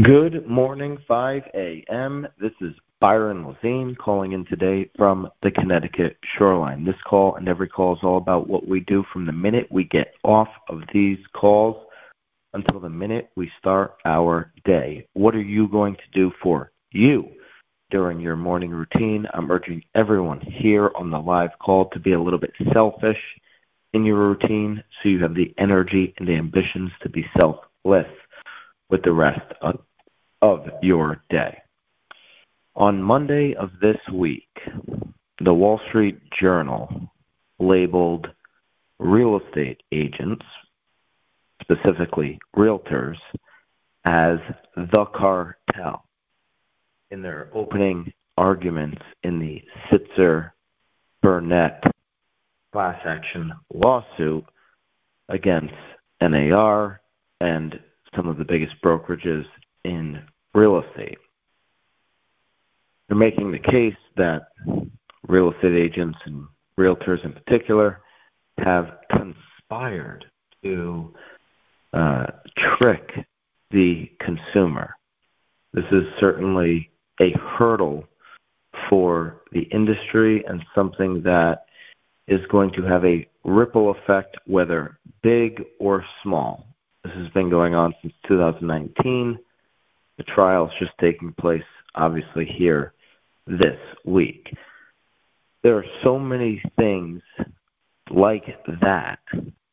Good morning, 5 a.m. This is Byron Lazine calling in today from the Connecticut shoreline. This call and every call is all about what we do from the minute we get off of these calls until the minute we start our day. What are you going to do for you during your morning routine? I'm urging everyone here on the live call to be a little bit selfish in your routine so you have the energy and the ambitions to be selfless with the rest of, of your day. On Monday of this week, the Wall Street Journal labeled real estate agents, specifically realtors, as the cartel in their opening arguments in the Sitzer Burnett class action lawsuit against NAR and some of the biggest brokerages in real estate. They're making the case that real estate agents and realtors in particular have conspired to uh, trick the consumer. This is certainly a hurdle for the industry and something that is going to have a ripple effect, whether big or small. This has been going on since 2019. The trial is just taking place, obviously, here this week. There are so many things like that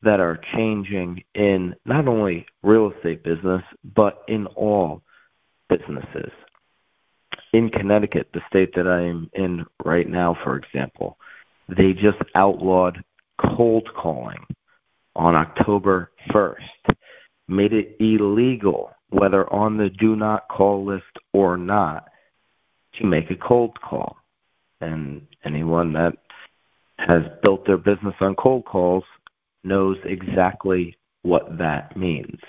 that are changing in not only real estate business, but in all businesses. In Connecticut, the state that I am in right now, for example, they just outlawed cold calling on October 1st, made it illegal, whether on the do not call list or not, to make a cold call. And anyone that has built their business on cold calls knows exactly what that means.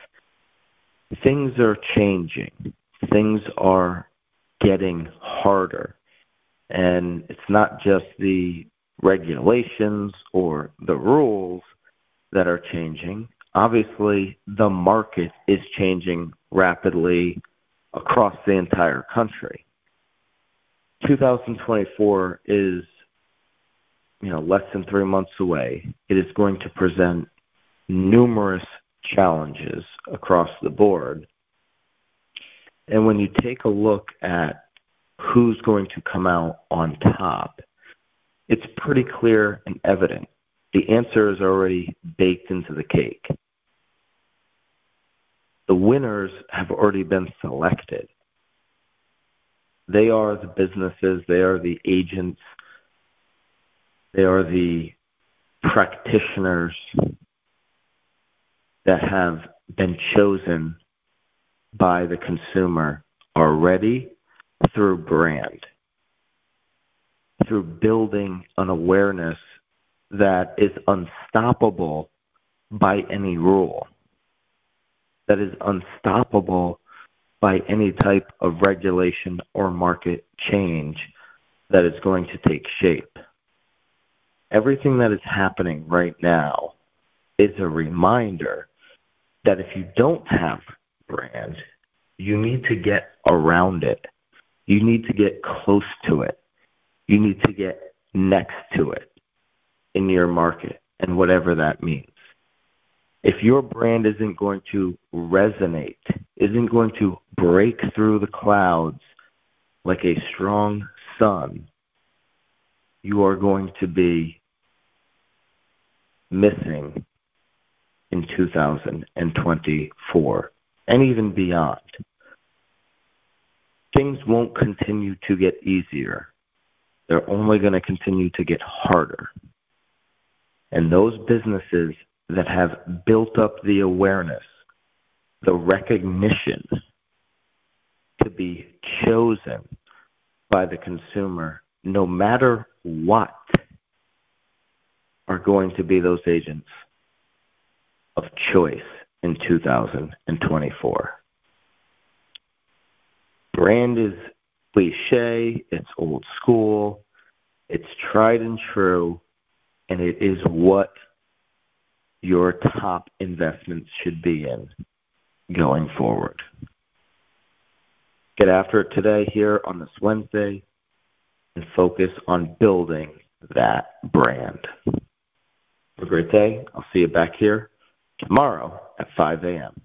Things are changing. Things are getting harder. And it's not just the regulations or the rules that are changing. Obviously, the market is changing rapidly across the entire country. 2024 is you know less than three months away. It is going to present numerous challenges across the board. And when you take a look at who's going to come out on top, it's pretty clear and evident. The answer is already baked into the cake. The winners have already been selected. They are the businesses, they are the agents, they are the practitioners that have been chosen by the consumer already through brand, through building an awareness that is unstoppable by any rule, that is unstoppable by any type of regulation or market change that is going to take shape. Everything that is happening right now is a reminder that if you don't have brand, you need to get around it. You need to get close to it. You need to get next to it in your market and whatever that means if your brand isn't going to resonate, isn't going to break through the clouds like a strong sun, you are going to be missing in 2024 and even beyond. Things won't continue to get easier. They're only going to continue to get harder. And those businesses that have built up the awareness, the recognition to be chosen by the consumer, no matter what, are going to be those agents of choice in 2024. Brand is cliche, it's old school, it's tried and true, and it is what your top investments should be in going forward. Get after it today here on this Wednesday and focus on building that brand. Have a great day. I'll see you back here tomorrow at 5 a.m.